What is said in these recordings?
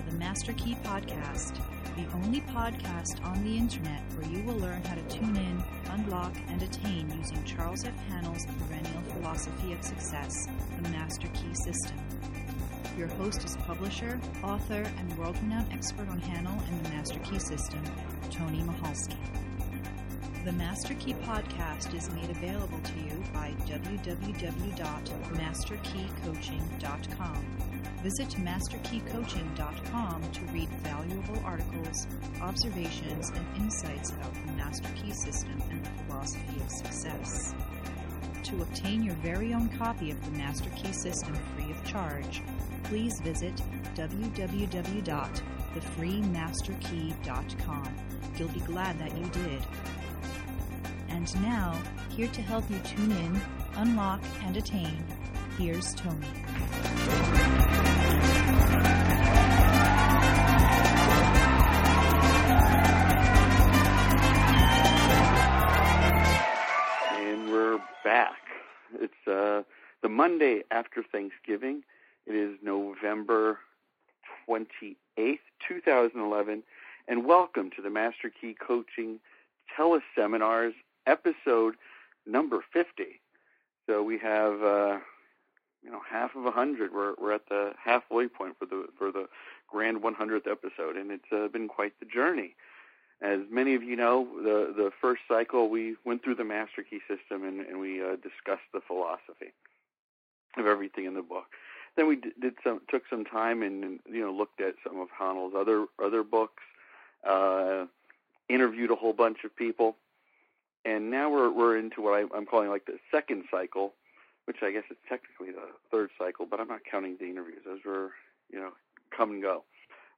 to the Master Key Podcast, the only podcast on the internet where you will learn how to tune in, unlock, and attain using Charles F. Haanel's perennial philosophy of success, the Master Key System. Your host is publisher, author, and world renowned expert on Haanel and the Master Key System, Tony Mahalski. The Master Key Podcast is made available to you by www.masterkeycoaching.com. Visit masterkeycoaching.com to read valuable articles, observations, and insights about the Master Key System and the philosophy of success. To obtain your very own copy of the Master Key System free of charge, please visit www.thefreemasterkey.com. You'll be glad that you did. And now, here to help you tune in, unlock, and attain, here's Tony. Monday after Thanksgiving. It is November 28th, 2011. And welcome to the Master Key Coaching Teleseminars episode number 50. So we have, uh, you know, half of a hundred. We're we're at the halfway point for the for the grand 100th episode, and it's uh, been quite the journey. As many of you know, the the first cycle we went through the Master Key system and, and we uh, discussed the philosophy of everything in the book. Then we did some took some time and you know looked at some of Haanel's other other books, uh, interviewed a whole bunch of people, and now we're we're into what I, I'm calling like the second cycle, which I guess is technically the third cycle, but I'm not counting the interviews. Those were you know come and go.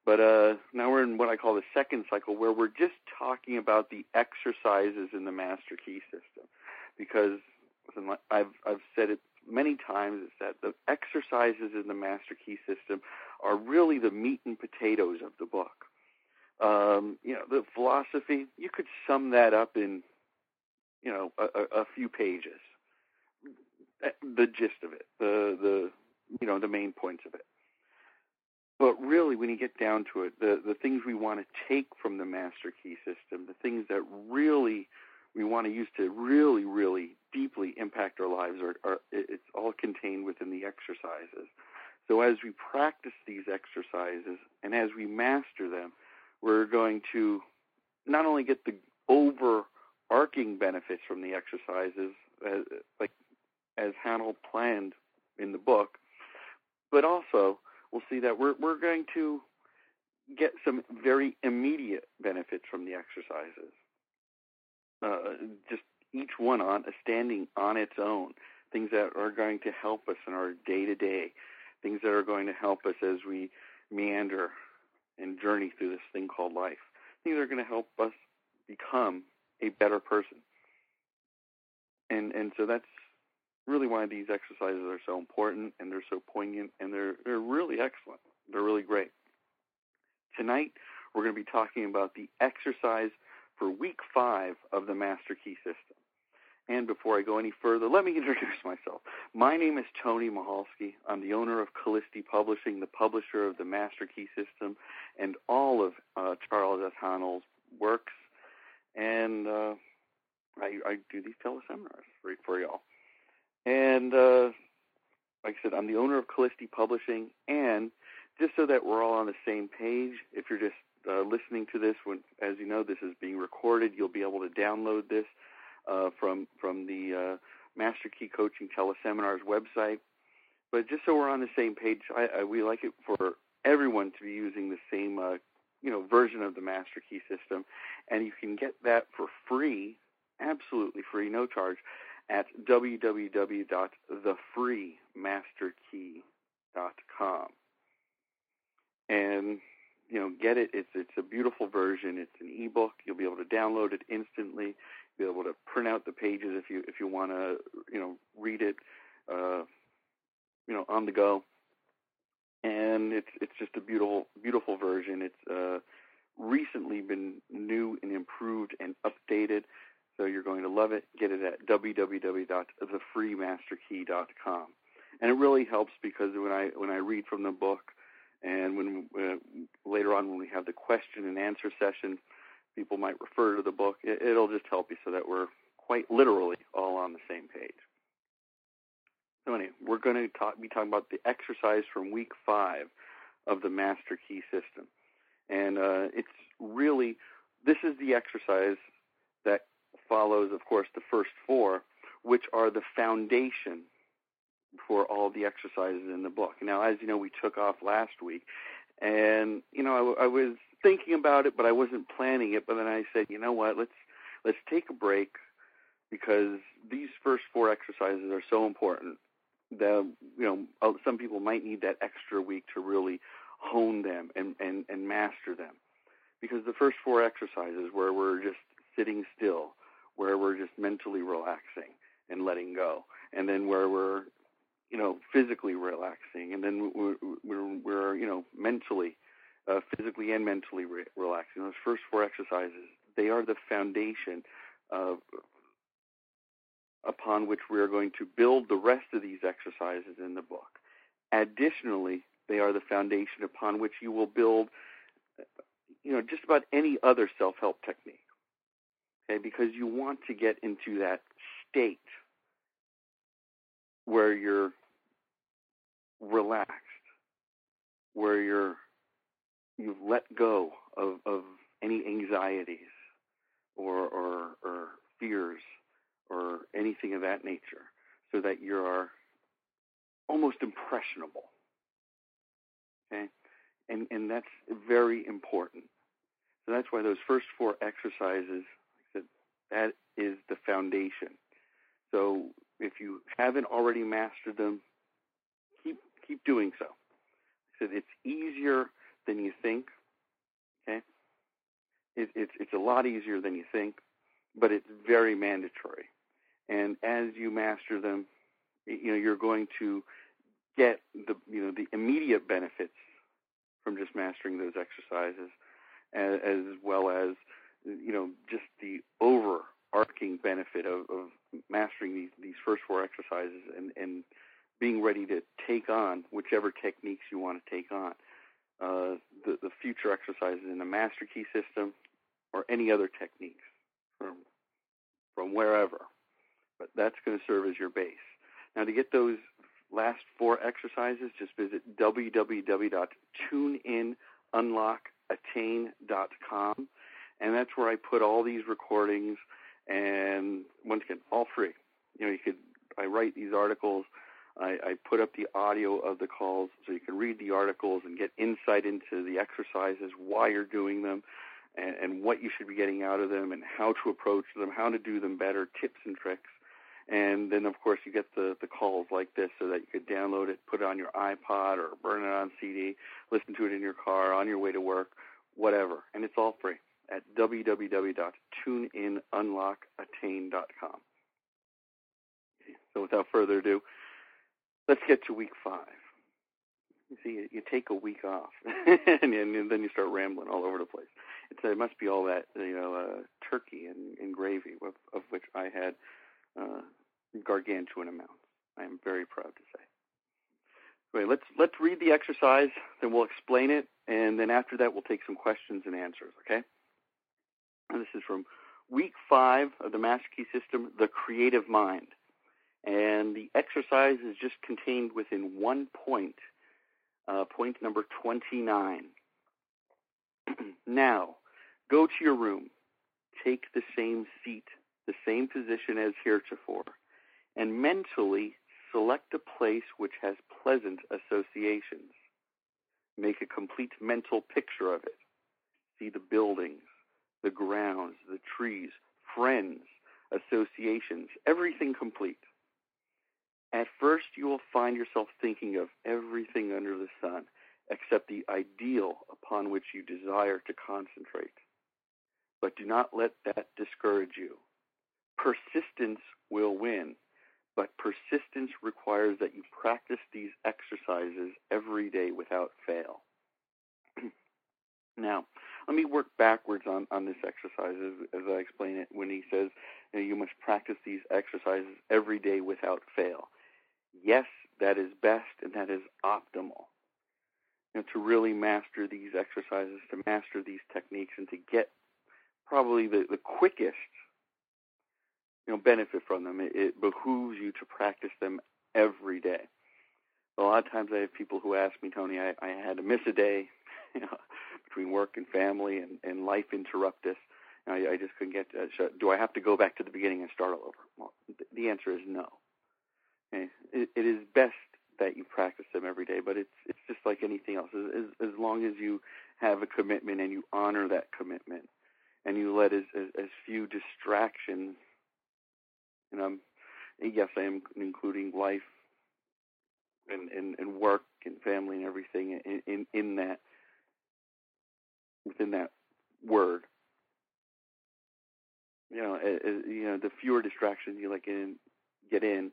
But uh, now we're in what I call the second cycle, where we're just talking about the exercises in the Master Key system, because I've I've said it many times is that the exercises in the Master Key system are really the meat and potatoes of the book. Um, you know, the philosophy you could sum that up in you know a, a few pages, Uh, the gist of it, the the you know the main points of it. But really, when you get down to it, the the things we want to take from the Master Key system, the things that really we want to use to really, really deeply impact our lives are, are it's all contained within the exercises. So as we practice these exercises and as we master them, we're going to not only get the overarching benefits from the exercises, as, like as Haanel planned in the book, but also we'll see that we're we're going to get some very immediate benefits from the exercises. Uh, just each one on standing on its own, things that are going to help us in our day to day, things that are going to help us as we meander and journey through this thing called life. Things that are going to help us become a better person. And and so that's really why these exercises are so important and they're so poignant and they're they're really excellent. They're really great. Tonight we're going to be talking about the exercise for week five of the Master Key System. And before I go any further, let me introduce myself. My name is Tony Michalski. I'm the owner of Kallisti Publishing, the publisher of the Master Key System, and all of uh, Charles F. Haanel's works. And uh, I, I, do these teleseminars for, for y'all. And uh, like I said, I'm the owner of Kallisti Publishing. And just so that we're all on the same page, if you're just uh, listening to this, when, as you know, this is being recorded. You'll be able to download this uh, from from the uh, Master Key Coaching Teleseminars website. But just so we're on the same page, I, I, we like it for everyone to be using the same, uh, you know, version of the Master Key system, and you can get that for free, absolutely free, no charge, at www.thefreemasterkey.com. And you know, get it. It's it's a beautiful version. It's an ebook. You'll be able to download it instantly. Be able to print out the pages if you if you want to, you know, read it, uh, you know, on the go. And it's it's just a beautiful beautiful version. It's uh, recently been new and improved and updated. So you're going to love it. Get it at www.thefreemasterkey.com. And it really helps because when I when I read from the book, and when uh, later on when we have the question and answer session, people might refer to the book. It, will just help you so that we're quite literally all on the same page. So anyway, we're going to talk, be talking about the exercise from week five of the Master Key System, and uh, it's really this is the exercise that follows, of course, the first four, which are the foundation for all the exercises in the book. Now, as you know, we took off last week, and you know, I, I was thinking about it, but I wasn't planning it. But then I said, you know what? Let's let's take a break because these first four exercises are so important that you know some people might need that extra week to really hone them and and and master them because the first four exercises where we're just sitting still where we're just mentally relaxing and letting go and then where we're you know physically relaxing and then we're we're, we're you know mentally uh, physically and mentally re- relaxing those first four exercises they are the foundation of upon which we are going to build the rest of these exercises in the book. Additionally, they are the foundation upon which you will build, you know, just about any other self-help technique. Okay, because you want to get into that state where you're relaxed, where you're you've let go of, of any anxieties or, or, or fears or anything of that nature so that you are almost impressionable. Okay? And, and that's very important. So that's why those first four exercises, that is the foundation. So if you haven't already mastered them, keep keep doing so. I said it's easier than you think. Okay, it, it's it's a lot easier than you think, but it's very mandatory. And as you master them, you know you're going to get the you know the immediate benefits from just mastering those exercises, as, as well as you know just the overarching benefit of, of mastering these these first four exercises and and being ready to take on whichever techniques you want to take on. Uh, the, the future exercises in the master key system or any other techniques from from wherever but that's going to serve as your base. Now, to get those last four exercises, just visit www.tuneinunlockattain.com, and that's where I put all these recordings. And once again, all free. You know, you could I write these articles. I, I put up the audio of the calls so you can read the articles and get insight into the exercises, why you're doing them, and, and what you should be getting out of them, and how to approach them, how to do them better, tips and tricks. And then, of course, you get the, the calls like this so that you could download it, put it on your iPod or burn it on CD, listen to it in your car, on your way to work, whatever. And it's all free at www.tuneinunlockattain.com. So without further ado, let's get to week five. You see, you, take a week off, and, and, then you start rambling all over the place. It's, it must be all that you know, uh, turkey and, and gravy, of, of which I had uh, gargantuan amounts. I am very proud to say. Anyway, let's let's read the exercise, then we'll explain it, and then after that we'll take some questions and answers. Okay? And this is from week five of the Master Key System, the Creative Mind, and the exercise is just contained within one point, uh, point number twenty-nine. now, go to your room, take the same seat the same position as heretofore, and mentally select a place which has pleasant associations. Make a complete mental picture of it. See the buildings, the grounds, the trees, friends, associations, everything complete. At first, you will find yourself thinking of everything under the sun except the ideal upon which you desire to concentrate. But do not let that discourage you persistence will win. But persistence requires that you practice these exercises every day without fail. now, let me work backwards on, on this exercise as, as I explain it when he says you, know, you must practice these exercises every day without fail. Yes, that is best and that is optimal. you know, to really master these exercises, to master these techniques, and to get probably the, the quickest you know benefit from them. It, it behooves you to practice them every day. A lot of times I have people who ask me, Tony, I, I had to miss a day you know, between work and family and, and life interrupt us. I, I just couldn't get. To, so do I have to go back to the beginning and start all over? Well, th- the answer is no. Okay? It, it is best that you practice them every day, but it's it's just like anything else. As, as, as long as you have a commitment and you honor that commitment, and you let as as, as few distractions. And I'm yes, I am including life and, and, and work and family and everything in, in, in that within that word. You know, as, you know, the fewer distractions you like in, get in,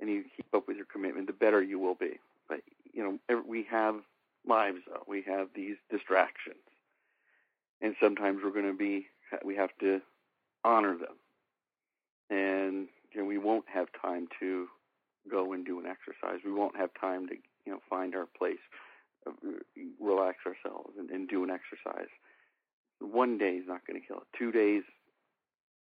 and you keep up with your commitment, the better you will be. But you know, every, we have lives. Though. We have these distractions, and sometimes we're going to be. We have to honor them, and you know, we won't have time to go and do an exercise. We won't have time to you know find our place, Uh, relax ourselves, and, and do an exercise. One day is not going to kill it. Two days,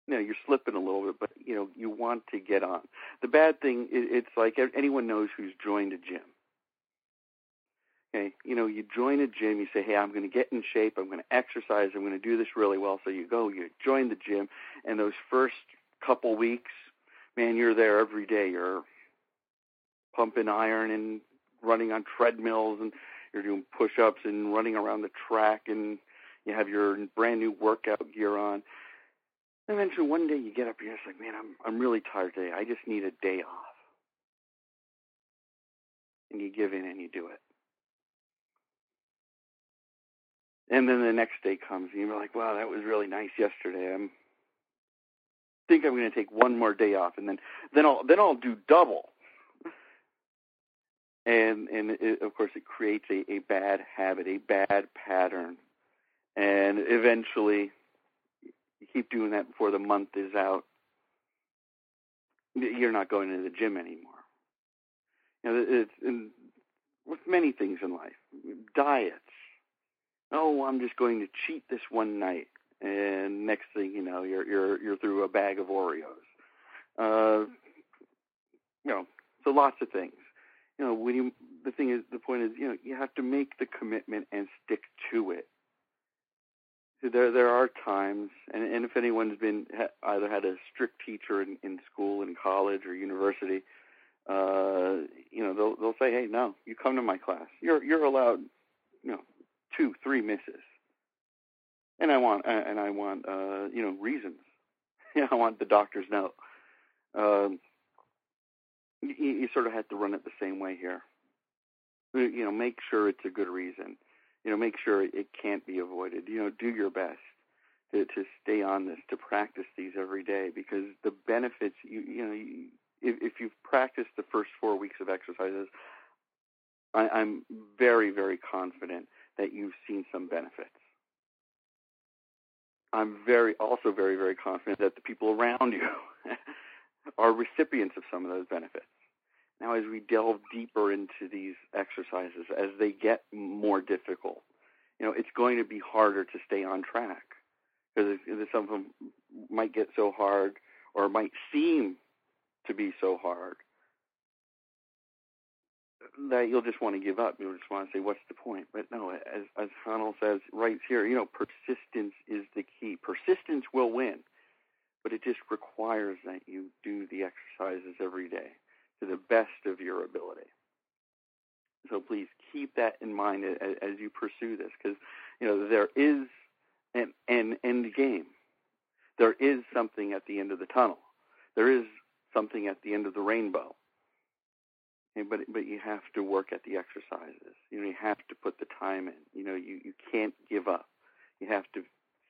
you know, you're slipping a little bit, but you know you want to get on. The bad thing, it's like anyone knows who's joined a gym. Okay, you know, you join a gym, you say, "Hey, I'm going to get in shape. I'm going to exercise. I'm going to do this really well." So you go, you join the gym, and those first couple weeks, man, you're there every day. You're pumping iron and running on treadmills and you're doing push-ups and running around the track and you have your brand new workout gear on. And eventually one day you get up and you're just like, man, I'm I'm really tired today. I just need a day off. And you give in and you do it. And then the next day comes and you're like, wow, that was really nice yesterday. I'm think I'm going to take one more day off, and then then I'll then I'll do double. And and it, of course, it creates a, a bad habit, a bad pattern, and eventually, you keep doing that before the month is out. You're not going to the gym anymore. You know, it's in, with many things in life, diets. Oh, I'm just going to cheat this one night and next thing you know, you're you're you're through a bag of Oreos. Uh, you know, so lots of things. You know, when you the thing is, the point is, you know, you have to make the commitment and stick to it. So there there are times, and and if anyone's been either had a strict teacher in, in school, in college, or university, uh, you know, they'll they'll say, hey, no, you come to my class. You're you're allowed, you know, two, three misses and I want and I want uh, you know reasons. Yeah, I want the doctor's note. Um, you, you sort of have to run it the same way here. You know, make sure it's a good reason. You know, make sure it can't be avoided. You know, do your best to to stay on this, to practice these every day, because the benefits. You you know, you, if, if you've practiced the first four weeks of exercises, I, I'm very very confident that you've seen some benefits. I'm very also very very confident that the people around you are recipients of some of those benefits. Now, as we delve deeper into these exercises, as they get more difficult, you know, it's going to be harder to stay on track because some of them might get so hard or might seem to be so hard that you'll just want to give up. You'll just want to say, "What's the point?" But no, as as says right here, you know, persistence is the key. Persistence will win, but it just requires that you do the exercises every day to the best of your ability. So please keep that in mind as, as you pursue this, because you know there is an, an end game. There is something at the end of the tunnel. There is something at the end of the rainbow but but you have to work at the exercises. You know, you have to put the time in. You know, you you can't give up. You have to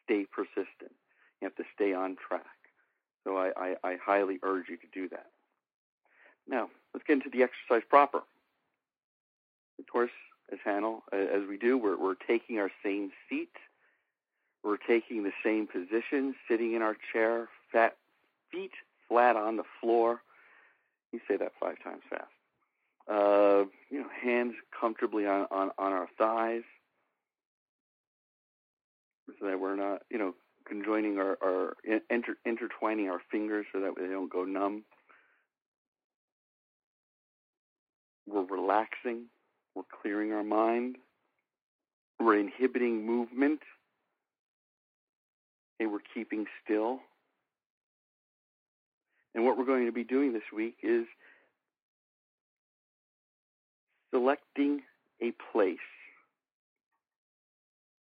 stay persistent. You have to stay on track. So I, I, I highly urge you to do that. Now let's get into the exercise proper. Of course, as Haanel, as we do, we're we're taking our same seat. We're taking the same position, sitting in our chair, fat feet flat on the floor. You say that five times fast Uh, you know, hands comfortably on, on, on our thighs so that we're not, you know, conjoining our, our inter, intertwining our fingers so that they don't go numb. We're relaxing. We're clearing our mind. We're inhibiting movement. And we're keeping still. And what we're going to be doing this week is selecting a place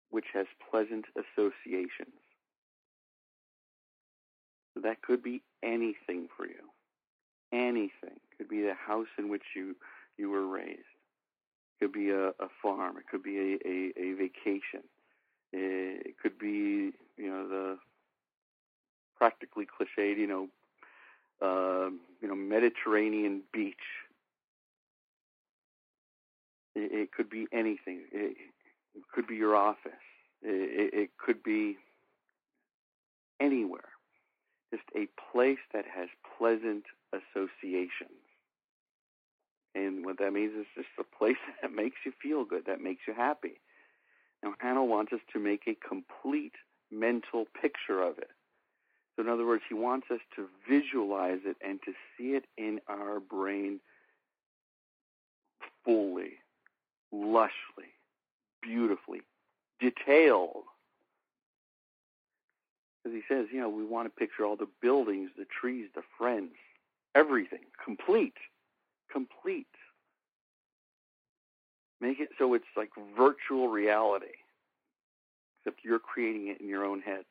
which has pleasant associations. That could be anything for you. Anything. Could be the house in which you, you were raised. Could be a, a farm. It could be a, a, a vacation. It could be, you know, the practically cliched, you know, uh, you know, Mediterranean beach. It, could be anything. It, could be your office. It could be anywhere. Just a place that has pleasant associations. And what that means is just a place that makes you feel good, that makes you happy. Now, Haanel wants us to make a complete mental picture of it. So, in other words, he wants us to visualize it and to see it in our brain fully, lushly, beautifully, detailed. Because he says, you know, we want to picture all the buildings, the trees, the friends, everything, complete, complete. Make it so it's like virtual reality, except you're creating it in your own head.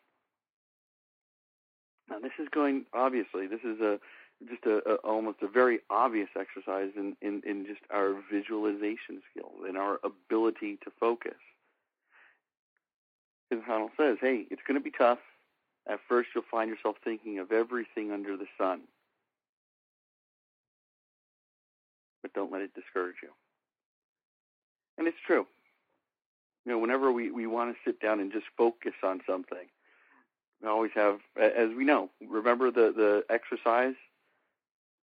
Now, this is going obviously. This is a just a, a almost a very obvious exercise in, in in just our visualization skills and our ability to focus. Because Haanel says, "Hey, it's going to be tough. At first, you'll find yourself thinking of everything under the sun, but don't let it discourage you." And it's true. You know, whenever we, we want to sit down and just focus on something, we always have, as we know, remember the, the exercise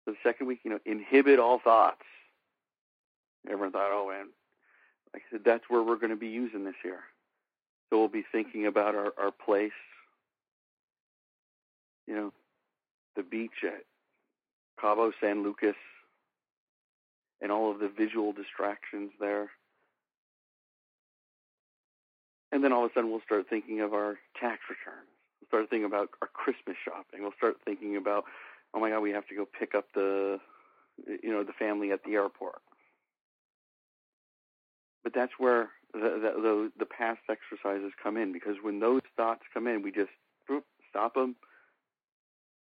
for the second week, you know, inhibit all thoughts. Everyone thought, oh, man, like I said, that's where we're going to be using this here. So we'll be thinking about our, our place, you know, the beach at Cabo San Lucas and all of the visual distractions there. And then all of a sudden we'll start thinking of our tax returns. We'll start thinking about our Christmas shopping. We'll start thinking about, oh my God, we have to go pick up the, you know, the family at the airport. But that's where the, the, the, past exercises come in because when those thoughts come in, we just stop them,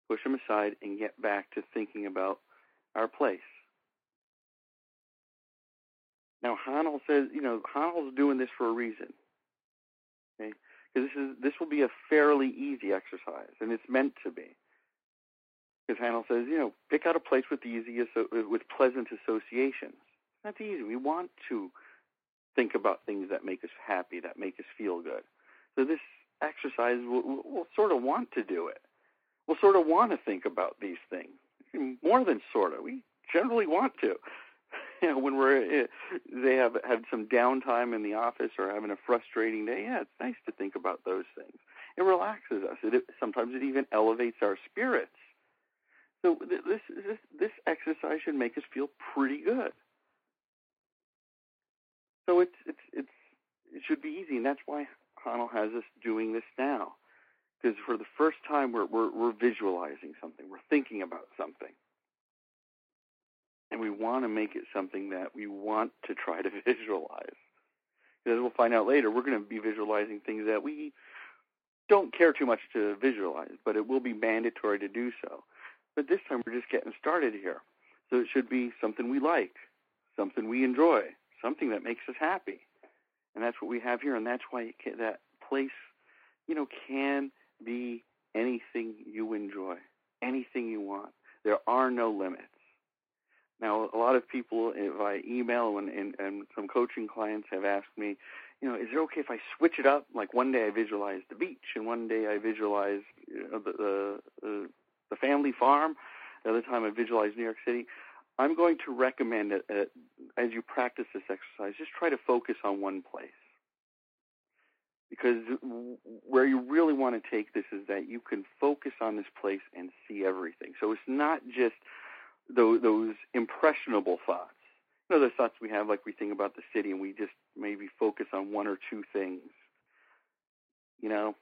push them aside, and get back to thinking about our place. Now, Haanel says, you know, Haanel's doing this for a reason. Okay, because this is this will be a fairly easy exercise, and it's meant to be. Because Haanel says, you know, pick out a place with easy with pleasant associations. That's easy. We want to think about things that make us happy, that make us feel good. So this exercise, we'll, we'll sort of want to do it. We'll sort of want to think about these things more than sort of. We generally want to. you know, when we're eh, they have had some downtime in the office or having a frustrating day, yeah, it's nice to think about those things. It relaxes us. It sometimes it even elevates our spirits. So this this this exercise should make us feel pretty good. So it's it's it's it should be easy, and that's why Haanel has us doing this now, because for the first time we're we're, we're visualizing something, we're thinking about something and we want to make it something that we want to try to visualize. Because we'll find out later, we're going to be visualizing things that we don't care too much to visualize, but it will be mandatory to do so. But this time we're just getting started here. So it should be something we like, something we enjoy, something that makes us happy. And that's what we have here, and that's why can, that place, you know, can be anything you enjoy, anything you want. There are no limits. Now, a lot of people via email and, and, and some coaching clients have asked me, you know, is it okay if I switch it up? Like one day I visualize the beach, and one day I visualize you know, the, the the family farm. The other time I visualize New York City. I'm going to recommend that as you practice this exercise, just try to focus on one place. Because where you really want to take this is that you can focus on this place and see everything. So it's not just those, those impressionable thoughts. You know, the thoughts we have, like we think about the city, and we just maybe focus on one or two things. You know,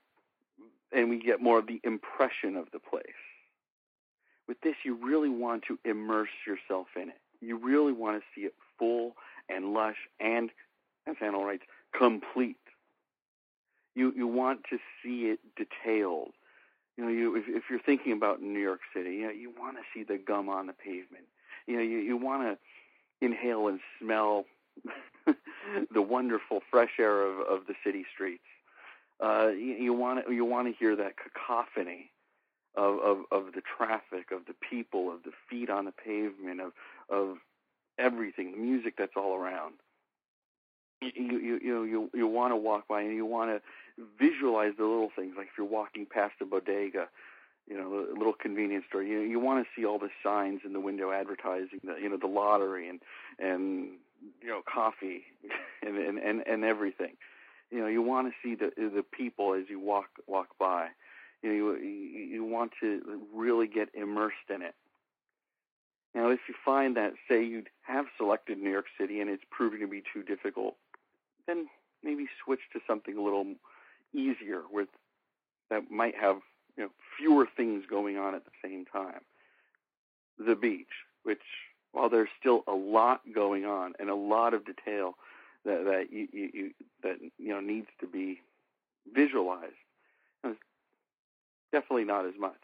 and we get more of the impression of the place. With this, you really want to immerse yourself in it. You really want to see it full and lush and, as Haanel writes, complete. You you want to see it detailed. You know, you if, if you're thinking about New York City, you know, you want to see the gum on the pavement. You know, you you want to inhale and smell the wonderful fresh air of, of the city streets. Uh, you want you want to hear that cacophony of, of of the traffic, of the people, of the feet on the pavement, of of everything, the music that's all around. You you you you, you want to walk by and you want to visualize the little things, like if you're walking past a bodega, you know, a little convenience store. You you want to see all the signs in the window advertising the you know the lottery and and you know coffee and and and, and everything you know you want to see the the people as you walk walk by you know you you want to really get immersed in it now if you find that say you have selected New York City and it's proving to be too difficult then maybe switch to something a little easier with that might have you know fewer things going on at the same time the beach which while there's still a lot going on and a lot of detail that that you, you, you that you know needs to be visualized. definitely not as much,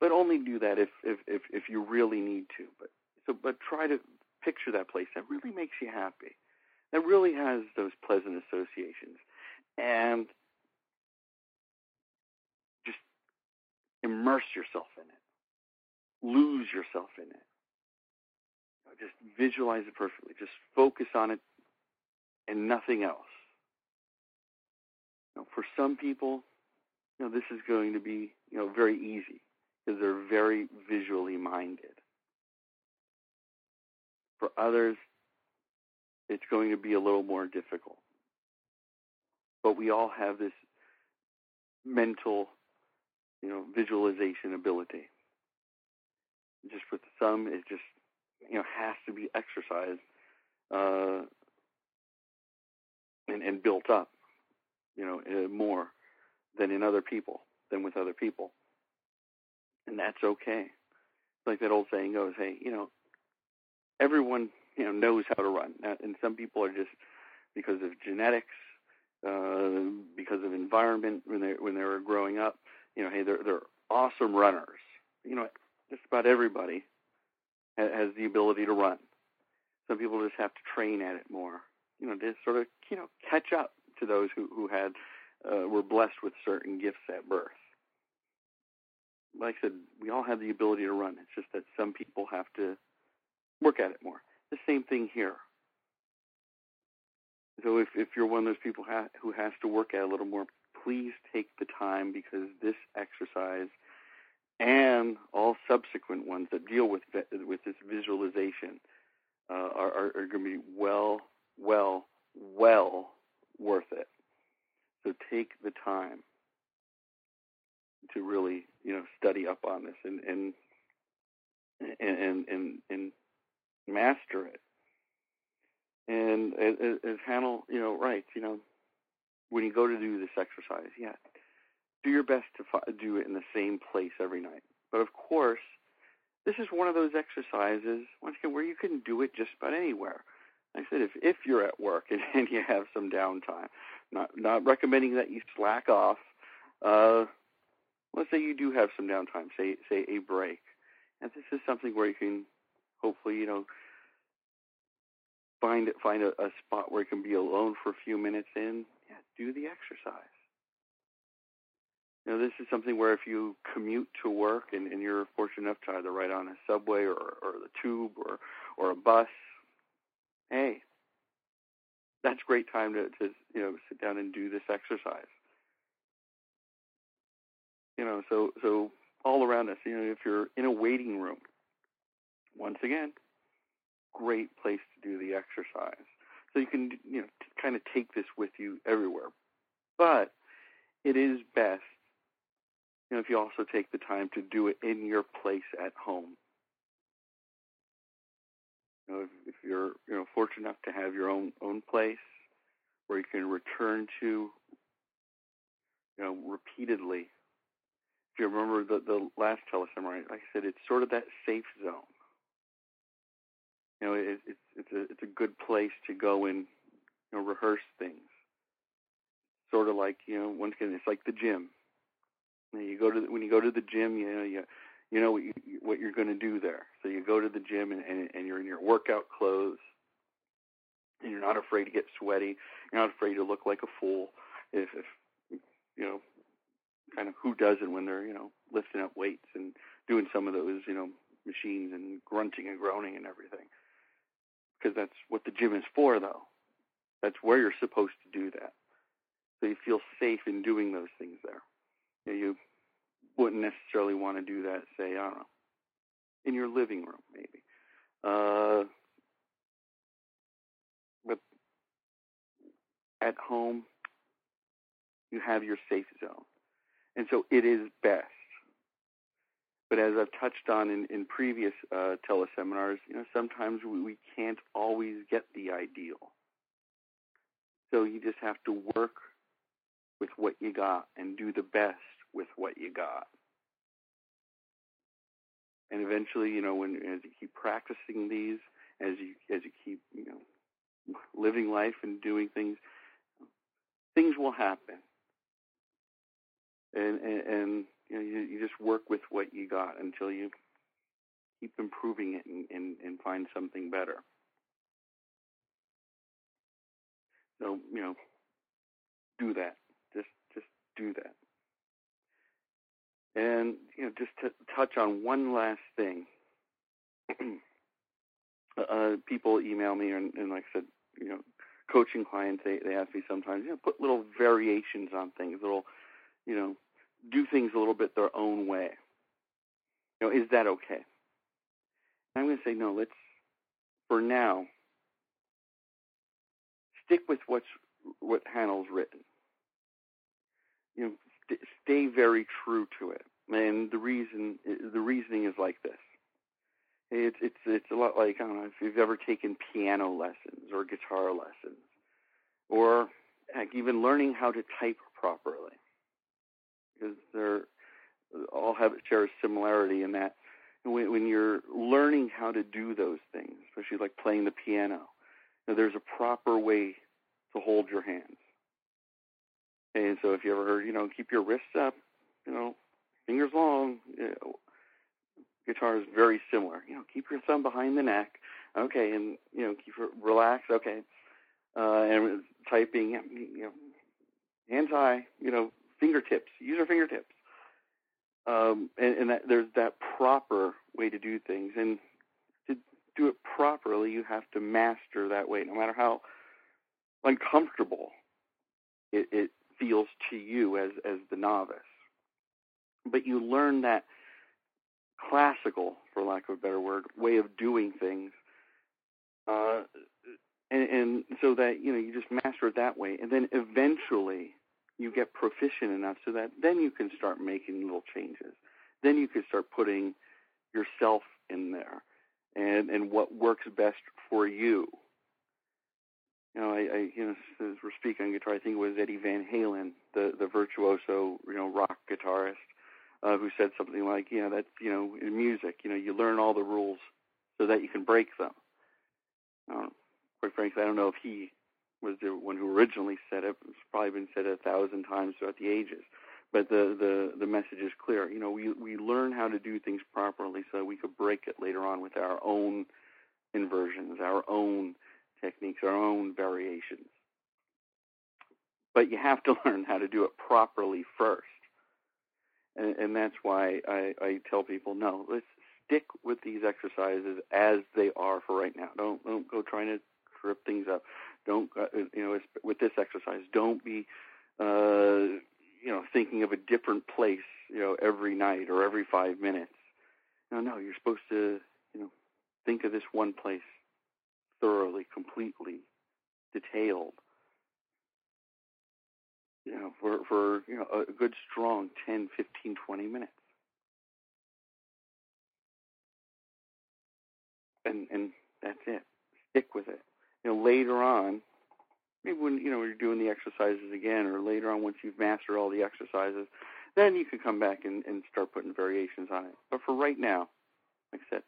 but only do that if if if, if you really need to. But so but try to picture that place that really makes you happy, that really has those pleasant associations, and just immerse yourself in it, lose yourself in it. Just visualize it perfectly. Just focus on it and nothing else. Now, for some people, you know, this is going to be, you know, very easy because they're very visually minded. For others, it's going to be a little more difficult. But we all have this mental, you know, visualization ability. Just with some, it just, you know, has to be exercised uh, and, and built up, you know, uh, more than in other people, than with other people. And that's okay. Like that old saying goes, hey, you know, everyone, you know, knows how to run. And some people are just because of genetics, uh, because of environment when they when they were growing up, you know, hey, they're they're awesome runners. You know, just about everybody has the ability to run. Some people just have to train at it more you know, to sort of, you know, catch up to those who, who had, uh, were blessed with certain gifts at birth. Like I said, we all have the ability to run. It's just that some people have to work at it more. The same thing here. So if, if you're one of those people ha- who has to work at a little more, please take the time because this exercise and all subsequent ones that deal with with this visualization uh, are, are, are going to be well well, well worth it. So take the time to really, you know, study up on this and and and and, and master it. And as, as Haanel, you know, writes, you know, when you go to do this exercise, yeah, do your best to fi- do it in the same place every night. But of course, this is one of those exercises, once again, where you can do it just about anywhere. I said, if if you're at work and, and you have some downtime, not not recommending that you slack off. Uh, let's say you do have some downtime, say say a break, and this is something where you can hopefully you know find find a, a spot where you can be alone for a few minutes yeah, do the exercise. Know, this is something where if you commute to work and, and you're fortunate enough to either ride on a subway or, or the tube or, or a bus, hey, that's great time to, to you know sit down and do this exercise. You know, so so all around us, you know, if you're in a waiting room, once again, great place to do the exercise. So you can, you know, kind of take this with you everywhere. But it is best, you know, if you also take the time to do it in your place at home. You know, if, if you're, you know, fortunate enough to have your own own place where you can return to, you know, repeatedly. If you remember the the last teleseminar, like I said, it's sort of that safe zone you know, it, it's it's a it's a good place to go and you know rehearse things. Sort of like you know, once again, it's like the gym. You, know, you go to the, when you go to the gym, you know you you know what you what you're going to do there. So you go to the gym and, and and you're in your workout clothes, and you're not afraid to get sweaty. You're not afraid to look like a fool. If if you know, kind of who doesn't when they're you know lifting up weights and doing some of those you know machines and grunting and groaning and everything because that's what the gym is for, though. That's where you're supposed to do that. So you feel safe in doing those things there. You, know, you wouldn't necessarily want to do that, say, I don't know, in your living room, maybe. Uh, but at home, you have your safe zone. And so it is best but as I've touched on in, in previous uh, teleseminars, you know, sometimes we, we can't always get the ideal. So you just have to work with what you got and do the best with what you got. And eventually, you know, when as you keep practicing these, as you as you keep, you know, living life and doing things, things will happen. And and, and you know, you, you just work with what you got until you keep improving it and, and, and find something better. So, you know, do that. Just just do that. And you know, just to touch on one last thing. uh, people email me, and, and like I said, you know, coaching clients, they they ask me sometimes, you know, put little variations on things, little, you know, do things a little bit their own way. You know, is that okay? I'm going to say no. Let's, for now, stick with what's what Haanel's written. You know, st- stay very true to it. And the reason, the reasoning is like this. It's it's it's a lot like I don't know if you've ever taken piano lessons or guitar lessons, or heck, even learning how to type properly because they're all have share a similarity in that when, when you're learning how to do those things, especially like playing the piano, you there's a proper way to hold your hands. And so if you ever heard, you know, keep your wrists up, you know, fingers long, you know, guitar is very similar. You know, keep your thumb behind the neck, okay, and you know, keep relaxed, okay. Uh, and typing, you know, hands high, you know, fingertips. Use your fingertips. Um, and, and that, there's that proper way to do things. And to do it properly, you have to master that way, no matter how uncomfortable it, it feels to you as, as the novice. But you learn that classical, for lack of a better word, way of doing things. Uh, and, and so that you know you just master it that way, and then eventually you get proficient enough so that then you can start making little changes. Then you can start putting yourself in there and and what works best for you. You know, I, I you know as we're speaking on guitar, I think it was Eddie Van Halen, the the virtuoso, you know, rock guitarist, uh, who said something like, you know, that you know, in music, you know, you learn all the rules so that you can break them. Quite frankly, I don't know if he was the one who originally said it. It's probably been said a thousand times throughout the ages. But the, the, the message is clear. You know, we, we learn how to do things properly so we could break it later on with our own inversions, our own techniques, our own variations. But you have to learn how to do it properly first. And, and that's why I, I tell people, no, let's stick with these exercises as they are for right now. Don't, don't go trying to trip things up. Don't uh, you know with this exercise? Don't be uh, you know thinking of a different place you know every night or every five minutes. No, no, you're supposed to you know think of this one place thoroughly, completely detailed. You know, for for you know a good strong 10, 15, 20 minutes. And and that's it. Stick with it. You know, later on, maybe when you know you're doing the exercises again, or later on once you've mastered all the exercises, then you can come back and, and start putting variations on it. But for right now, like I said,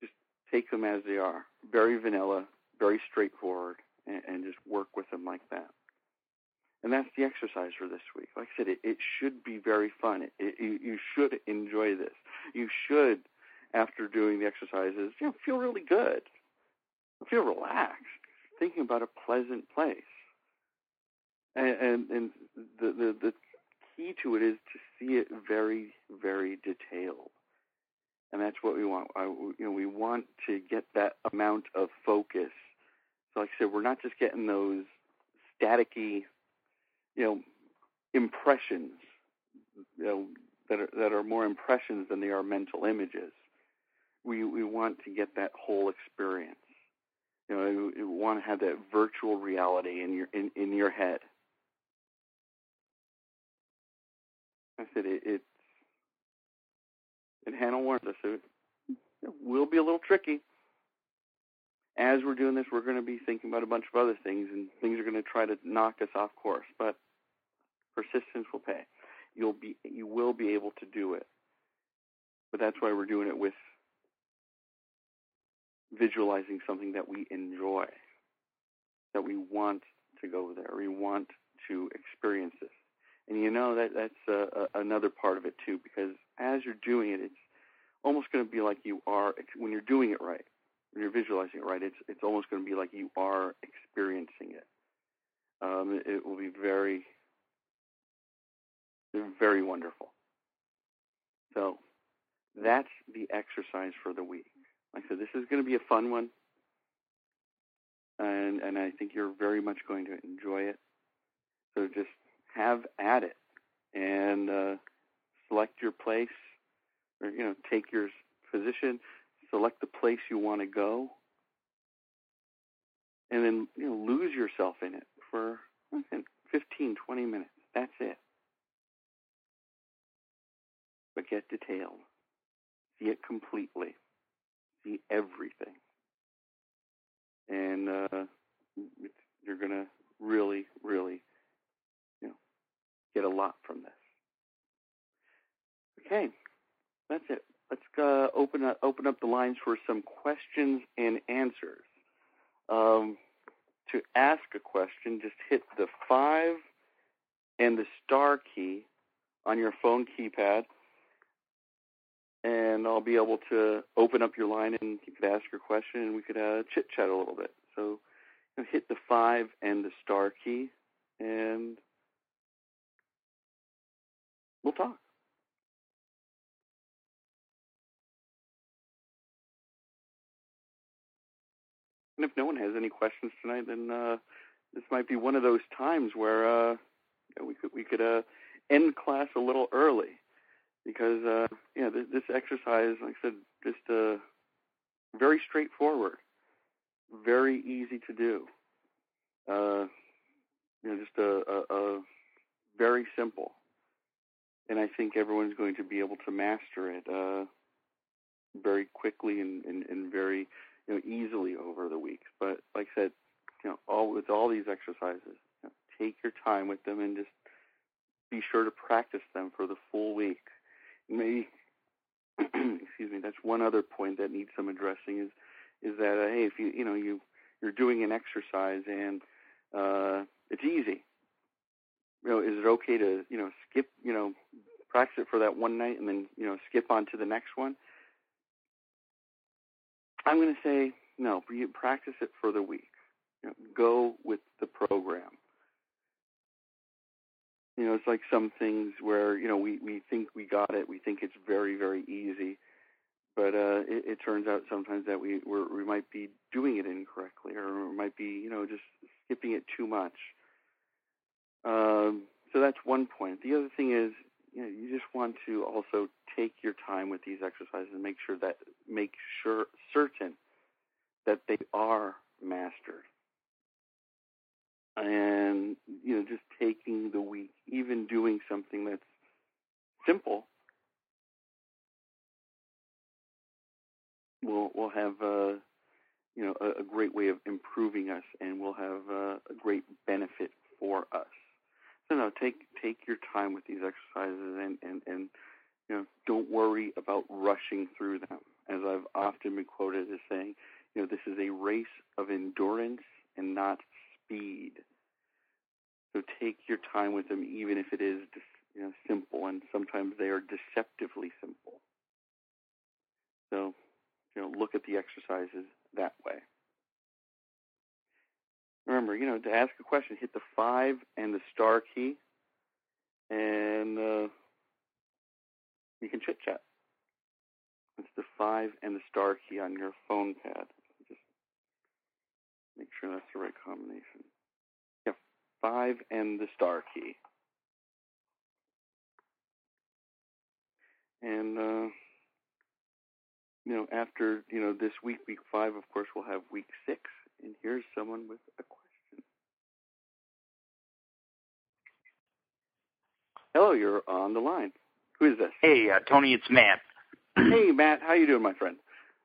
just take them as they are. Very vanilla, very straightforward, and, and just work with them like that. And that's the exercise for this week. Like I said, it, it should be very fun. It, it, you should enjoy this. You should, after doing the exercises, you know, feel really good, feel relaxed, thinking about a pleasant place. And, and, and the, the the key to it is to see it very, very detailed, and that's what we want. I, you know, we want to get that amount of focus. So, like I said, we're not just getting those staticky, you know, impressions, you know, that are that are more impressions than they are mental images. We we want to get that whole experience. You know, you, want to have that virtual reality in your in, in your head. I said it, it's and Haanel warns us it, it will be a little tricky. As we're doing this, we're going to be thinking about a bunch of other things, and things are going to try to knock us off course. But persistence will pay. You'll be you will be able to do it. But that's why we're doing it with visualizing something that we enjoy, that we want to go there, we want to experience this. And you know that that's another part of it too, because as you're doing it, it's almost going to be like you are when you're doing it right, when you're visualizing it right. It's it's almost going to be like you are experiencing it. Um, it, it will be very, very wonderful. So that's the exercise for the week. I said, this is going to be a fun one, and and I think you're very much going to enjoy it. So just have at it and uh, select your place, or you know, take your position, select the place you want to go, and then you know, lose yourself in it for 15, 20 minutes. That's it. But get detailed. See it completely see everything. And uh, you're going to really, really, you know, get a lot from this. Okay, that's it. Let's uh, open up open up the lines for some questions and answers. Um, to ask a question, just hit the five and the star key on your phone keypad and I'll be able to open up your line and you could ask your question and we could uh, chit chat a little bit. So you know, hit the five and the star key and we'll talk. And if no one has any questions tonight, then uh, this might be one of those times where uh, we could we could uh, end class a little early because uh, yeah, this, this exercise, like I said, just uh, very straightforward, very easy to do. Uh, you know, just a, a, a very simple, and I think everyone's going to be able to master it uh, very quickly and, and, and very you know easily over the weeks. But like I said, you know, all with all these exercises, you know, take your time with them and just be sure to practice them for the full week maybe excuse me that's one other point that needs some addressing is is that uh, hey if you you know you you're doing an exercise and uh it's easy. You know is it okay to you know skip you know practice it for that one night and then you know skip on to the next one? I'm going to say no practice it for the week. You know, go with the program you know, it's like some things where you know we we think we got it, we think it's very very easy, but uh, it, it turns out sometimes that we we're, we might be doing it incorrectly, or we might be you know just skipping it too much. Um, so that's one point. The other thing is you know, you just want to also take your time with these exercises and make sure that make sure certain that they are mastered. And you know, just taking the week, even doing something that's simple, will will have uh, you know a, a, great way of improving us, and will have uh, a great benefit for us. So no, take take your time with these exercises, and and and you know, don't worry about rushing through them. As I've often been quoted as saying, you know, this is a race of endurance and not speed. So take your time with them, even if it is you know, simple, and sometimes they are deceptively simple. So, you know, look at the exercises that way. Remember, you know, to ask a question, hit the five and the star key, and uh, you can chit chat. It's the five and the star key on your phone pad. Just make sure that's the right combination. Yeah, five and the star key. And uh, you know, after you know this week, week five, of course, we'll have week six. And here's someone with a question. Hello, you're on the line. Who is this? Hey, uh, Tony, it's Matt. hey, Matt, how you doing, my friend?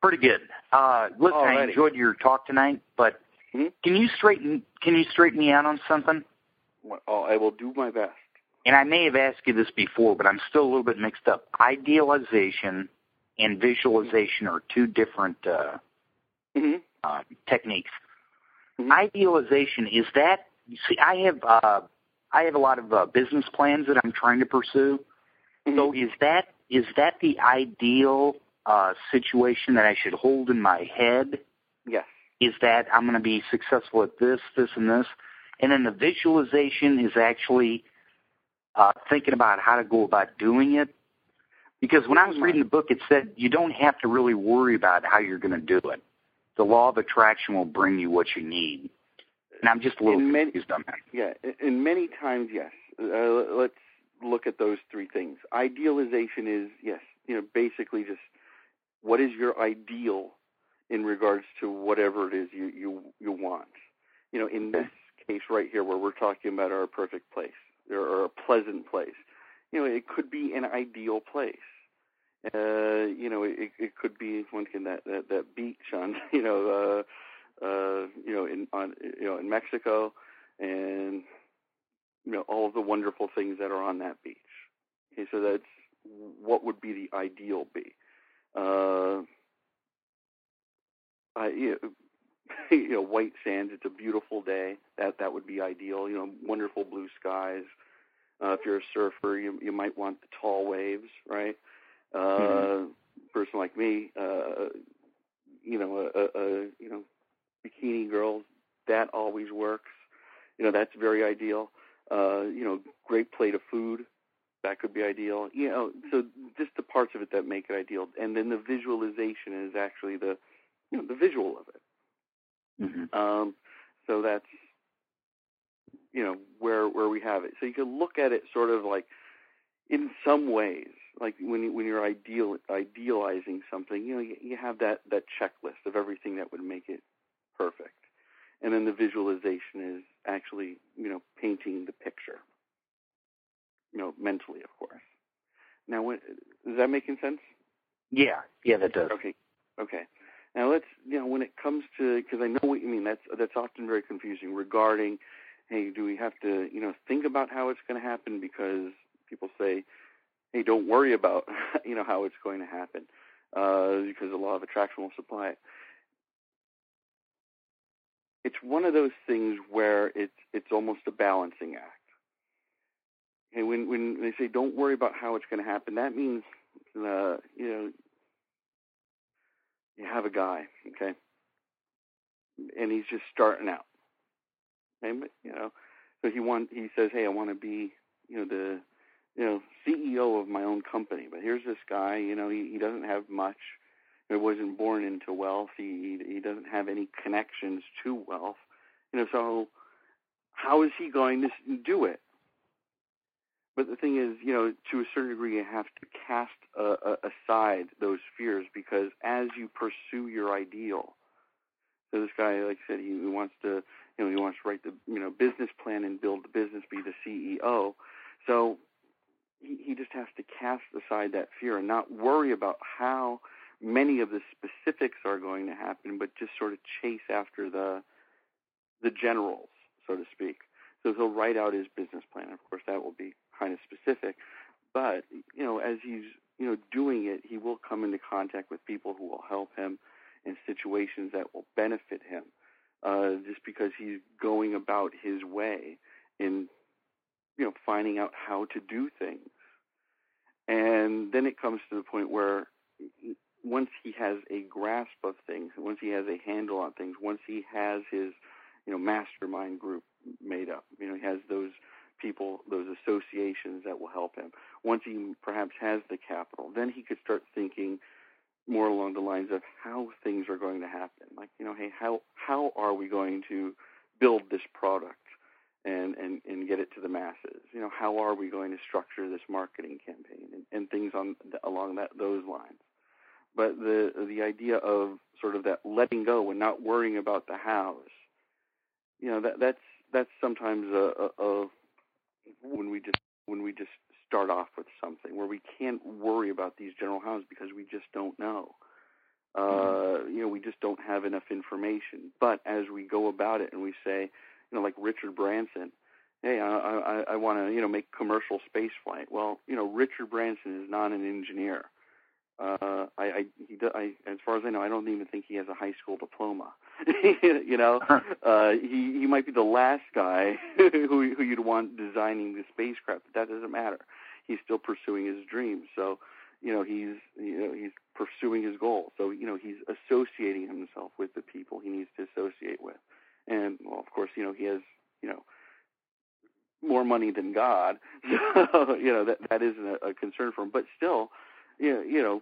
Pretty good. Uh, listen, Alrighty. I enjoyed your talk tonight, but mm-hmm. can you straighten can you straighten me out on something? Well, oh, I will do my best. And I may have asked you this before, but I'm still a little bit mixed up. Idealization and visualization are two different uh, mm-hmm. uh, techniques. Mm-hmm. Idealization is that. You see, I have uh, I have a lot of uh, business plans that I'm trying to pursue. Mm-hmm. So is that is that the ideal uh, situation that I should hold in my head? Yes. Is that I'm going to be successful at this, this, and this, and then the visualization is actually uh, thinking about how to go about doing it. Because when I was reading the book, it said you don't have to really worry about how you're going to do it. The law of attraction will bring you what you need. And I'm just a little in confused on that. Yeah, in many times, yes. Uh, let's look at those three things. Idealization is yes, you know, basically just what is your ideal in regards to whatever it is you you you want. You know, in this case right here, where we're talking about our perfect place or a pleasant place, you know, it could be an ideal place. Uh, you know, it, it could be once again that, that that beach on you know uh, uh, you know in on you know in Mexico, and you know all of the wonderful things that are on that beach. Okay, so that's what would be the ideal be. Uh, I, you, know, you know, white sands. It's a beautiful day. That that would be ideal. You know, wonderful blue skies. Uh, if you're a surfer, you you might want the tall waves, right? Uh, mm-hmm. Person like me, uh, you know, a, a, a you know, bikini girl, that always works. You know, that's very ideal uh, you know, great plate of food. That could be ideal. You know, so just the parts of it that make it ideal, and then the visualization is actually the, you know, the visual of it. Mm-hmm. Um, so that's, you know, where where we have it. So you can look at it sort of like, in some ways, like when you, when you're ideal idealizing something, you know, you, you have that that checklist of everything that would make it perfect. And then the visualization is actually you know painting the picture. You know mentally of course. Now what, is that making sense? Yeah. Yeah that does. Okay. Okay now let's you know when it comes to because i know what you mean that's that's often very confusing regarding hey do we have to you know think about how it's going to happen because people say hey don't worry about you know how it's going to happen uh, because the law of attraction will supply it it's one of those things where it's it's almost a balancing act. Okay, when when they say don't worry about how it's going to happen, that means uh, you know you have a guy, okay, and he's just starting out. But, you know, so he want he says, hey, I want to be you know the you know CEO of my own company, but here's this guy, you know, he, he doesn't have much he wasn't born into wealth. He he doesn't have any connections to wealth. You know, so how is he going to do it? But the thing is, you know, to a certain degree, you have to cast uh, uh, aside those fears because as you pursue your ideal, so this guy, like I said, he, wants to, you know, he wants to write the, you know, business plan and build the business, be the CEO. So he, he just has to cast aside that fear and not worry about how many of the specifics are going to happen, but just sort of chase after the the generals, so to speak. So he'll write out his business plan. Of course, that will be kind of specific, but you know, as he's you know doing it, he will come into contact with people who will help him in situations that will benefit him. Uh, just because he's going about his way in you know finding out how to do things, and then it comes to the point where once he has a grasp of things, once he has a handle on things, once he has his you know mastermind group made up, you know he has those people, those associations that will help him. Once he perhaps has the capital, then he could start thinking more along the lines of how things are going to happen. Like, you know, hey, how how are we going to build this product and and and get it to the masses? You know, how are we going to structure this marketing campaign and, and things on along that those lines. But the the idea of sort of that letting go and not worrying about the hows, you know, that that's that's sometimes a, a, a when we just when we just start off with something where we can't worry about these general hows because we just don't know. Uh, mm-hmm. you know, we just don't have enough information. But as we go about it and we say, you know, like Richard Branson, hey, I, I, I want to, you know, make commercial space flight. Well, you know, Richard Branson is not an engineer. Uh, I, I, he, I, as far as I know, I don't even think he has a high school diploma. you know, uh, he he might be the last guy who who you'd want designing the spacecraft, but that doesn't matter. He's still pursuing his dreams. So, you know, he's you know he's pursuing his goal. So, you know, he's associating himself with the people he needs to associate with. And well, of course, you know, he has you know more money than God. So, you know, that that isn't a, a concern for him. But still, you know,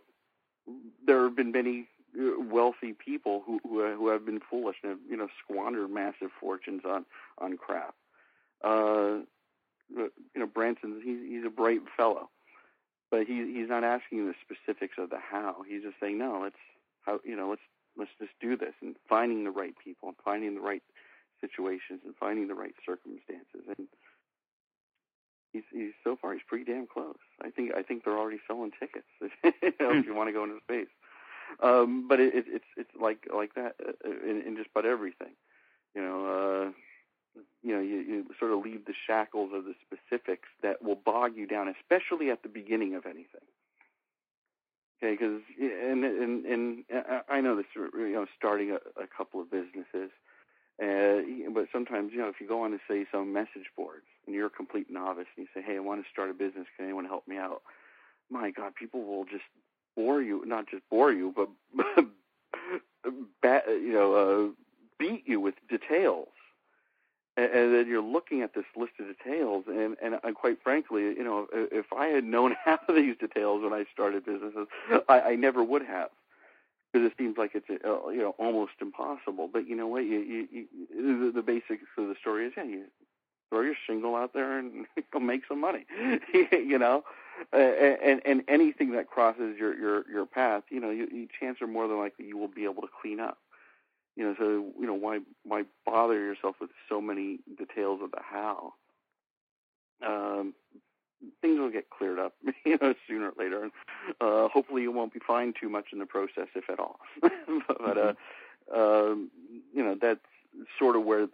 there have been many uh, wealthy people who who, uh, who have been foolish and have you know squandered massive fortunes on on crap. Uh, uh you know, Branson he's he's a bright fellow, but he he's not asking the specifics of the how. He's just saying no, let's how you know let's let's just do this and finding the right people and finding the right situations and finding the right circumstances and he's he's so far he's pretty damn close. I think I think they're already selling tickets you know, if you want to go into space. Um, but it, it, it's it's like like that uh, in, in just about everything. You know, uh, you know, you, you sort of leave the shackles of the specifics that will bog you down, especially at the beginning of anything. Okay, because and and and I know this. You know, starting a, a couple of businesses, uh, but sometimes you know if you go on to say some message boards and you're a complete novice and you say, "Hey, I want to start a business. Can anyone help me out?" My God, people will just bore you, not just bore you, but you know, uh, beat you with details. And, and then you're looking at this list of details, and, and and quite frankly, you know, if I had known half of these details when I started businesses, I, I never would have, because it seems like it's uh, you know almost impossible. But you know what? You, you, you the, the basics of the story is yeah, you throw your shingle out there and go make some money, you know uh, and and anything that crosses your your your path, you know, you, you chance are more than likely you will be able to clean up. You know, so you know why why bother yourself with so many details of the how? Um, things will get cleared up, you know, sooner or later, and uh, hopefully you won't be fined too much in the process, if at all. but uh, um, you know, that's sort of where,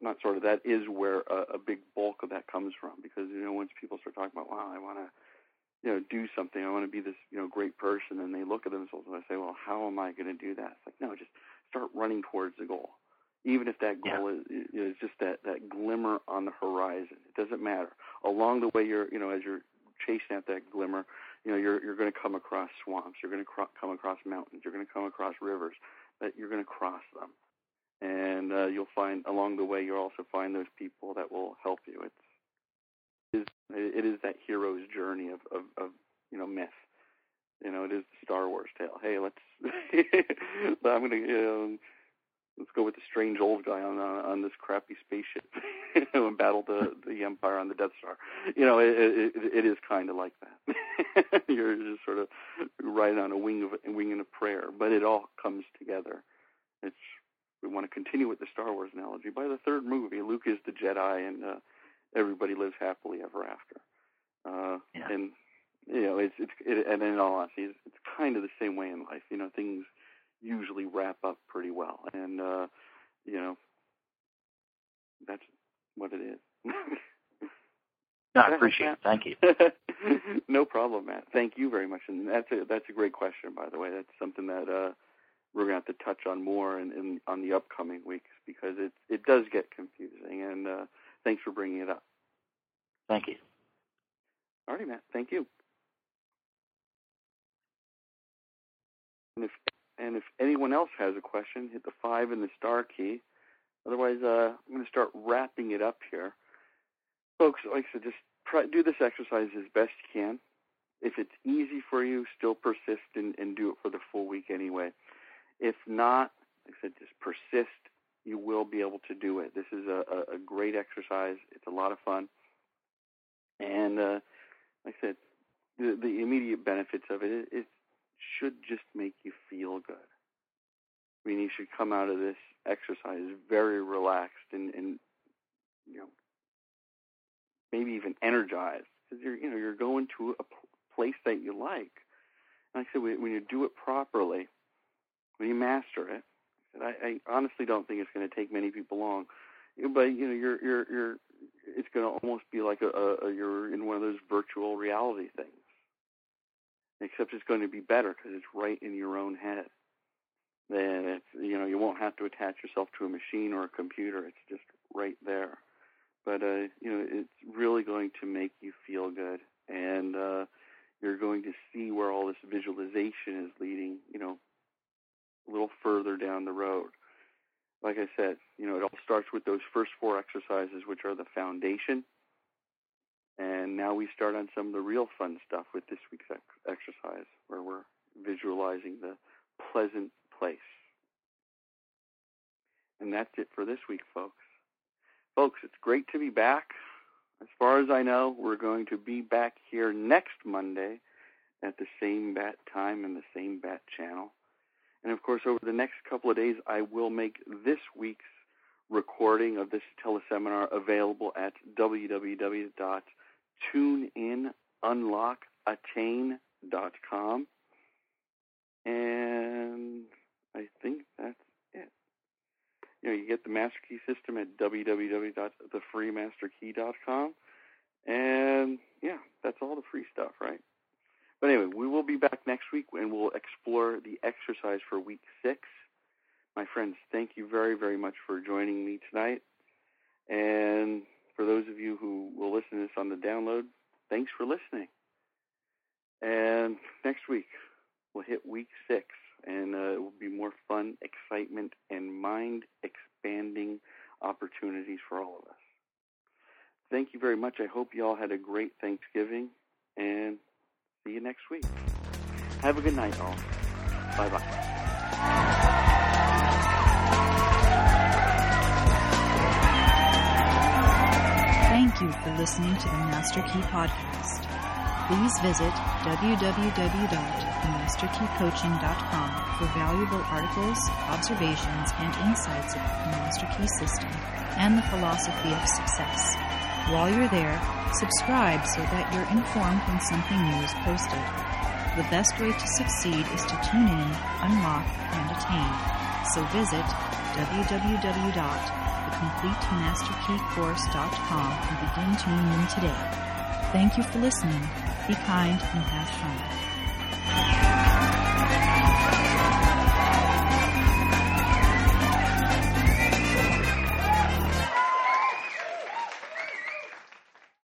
not sort of, that is where a, a big bulk of that comes from, because you know, once people start talking about, wow, I want to you know, do something. I want to be this, you know, great person. And they look at themselves and they say, well, how am I going to do that? It's like, no, just start running towards the goal. Even if that goal yeah. is, is just that, that glimmer on the horizon, it doesn't matter. Along the way, you're, you know, as you're chasing at that glimmer, you know, you're, you're going to come across swamps. You're going to cro- come across mountains. You're going to come across rivers, but you're going to cross them. And uh, you'll find along the way, you'll also find those people that will help you. It's, is it is that hero's journey of, of, of you know myth. You know, it is the Star Wars tale. Hey, let's. I'm gonna. You know, let's go with the strange old guy on on, on this crappy spaceship and battle the the Empire on the Death Star. You know, it it, it is kind of like that. You're just sort of riding on a wing of a wing and a prayer, but it all comes together. It's we want to continue with the Star Wars analogy. By the third movie, Luke is the Jedi, and uh, everybody lives happily ever after. Uh, yeah. And you know, it's it's it, and in all honesty, it's, it's kind of the same way in life. You know, things usually wrap up pretty well, and uh, you know, that's what it is. no, I appreciate it. Thank you. no problem, Matt. Thank you very much. And that's a that's a great question, by the way. That's something that uh, we're going to have to touch on more in, in on the upcoming weeks because it it does get confusing. And uh, thanks for bringing it up. Thank you. All right, Matt. Thank you. And if anyone else has a question, hit the five and the star key. Otherwise, uh, I'm going to start wrapping it up here. Folks, like I said, just try, do this exercise as best you can. If it's easy for you, still persist and, and do it for the full week anyway. If not, like I said, just persist. You will be able to do it. This is a, a, a great exercise. It's a lot of fun. And uh, like I said, the, the immediate benefits of it, it, should just make you feel good. I mean, you should come out of this exercise very relaxed and, and you know, maybe even energized because you're, you know, you're going to a place that you like. And like I said, when you do it properly, when you master it, I, I honestly don't think it's going to take many people long. But you know, you're you're you're it's going to almost be like a, a, a you're in one of those virtual reality things except it's going to be better because it's right in your own head. Then it's you know you won't have to attach yourself to a machine or a computer. It's just right there. But uh, you know it's really going to make you feel good, and uh, you're going to see where all this visualization is leading. You know, a little further down the road. Like I said, you know, it all starts with those first four exercises, which are the foundation and now we start on some of the real fun stuff with this week's ex- exercise, where we're visualizing the pleasant place. And that's it for this week, folks. Folks, it's great to be back. As far as I know, we're going to be back here next Monday at the same bat time and the same bat channel. And of course, over the next couple of days, I will make this week's recording of this teleseminar available at www tune in, unlockattain.com. And I think that's it. You know, you get the Master Key system at www.thefreemasterkey.com. And yeah, that's all the free stuff, right? But anyway, we will be back next week and we'll explore the exercise for week six. My friends, thank you very, very much for joining me tonight. And for those of you who will listen to this on the download, thanks for listening. And next week, we'll hit week six, and uh, it will be more fun, excitement, and mind expanding opportunities for all of us. Thank you very much. I hope you all had a great Thanksgiving, and see you next week. Have a good night, all. Bye bye. You for listening to the Master Key Podcast. Please visit www.masterkeycoaching.com for valuable articles, observations, and insights about the Master Key system and the philosophy of success. While you're there, subscribe so that you're informed when something new is posted. The best way to succeed is to tune in, unlock, and attain. So visit www CompleteMasterKeyCourse.com and begin tuning in today. Thank you for listening. Be kind and have fun.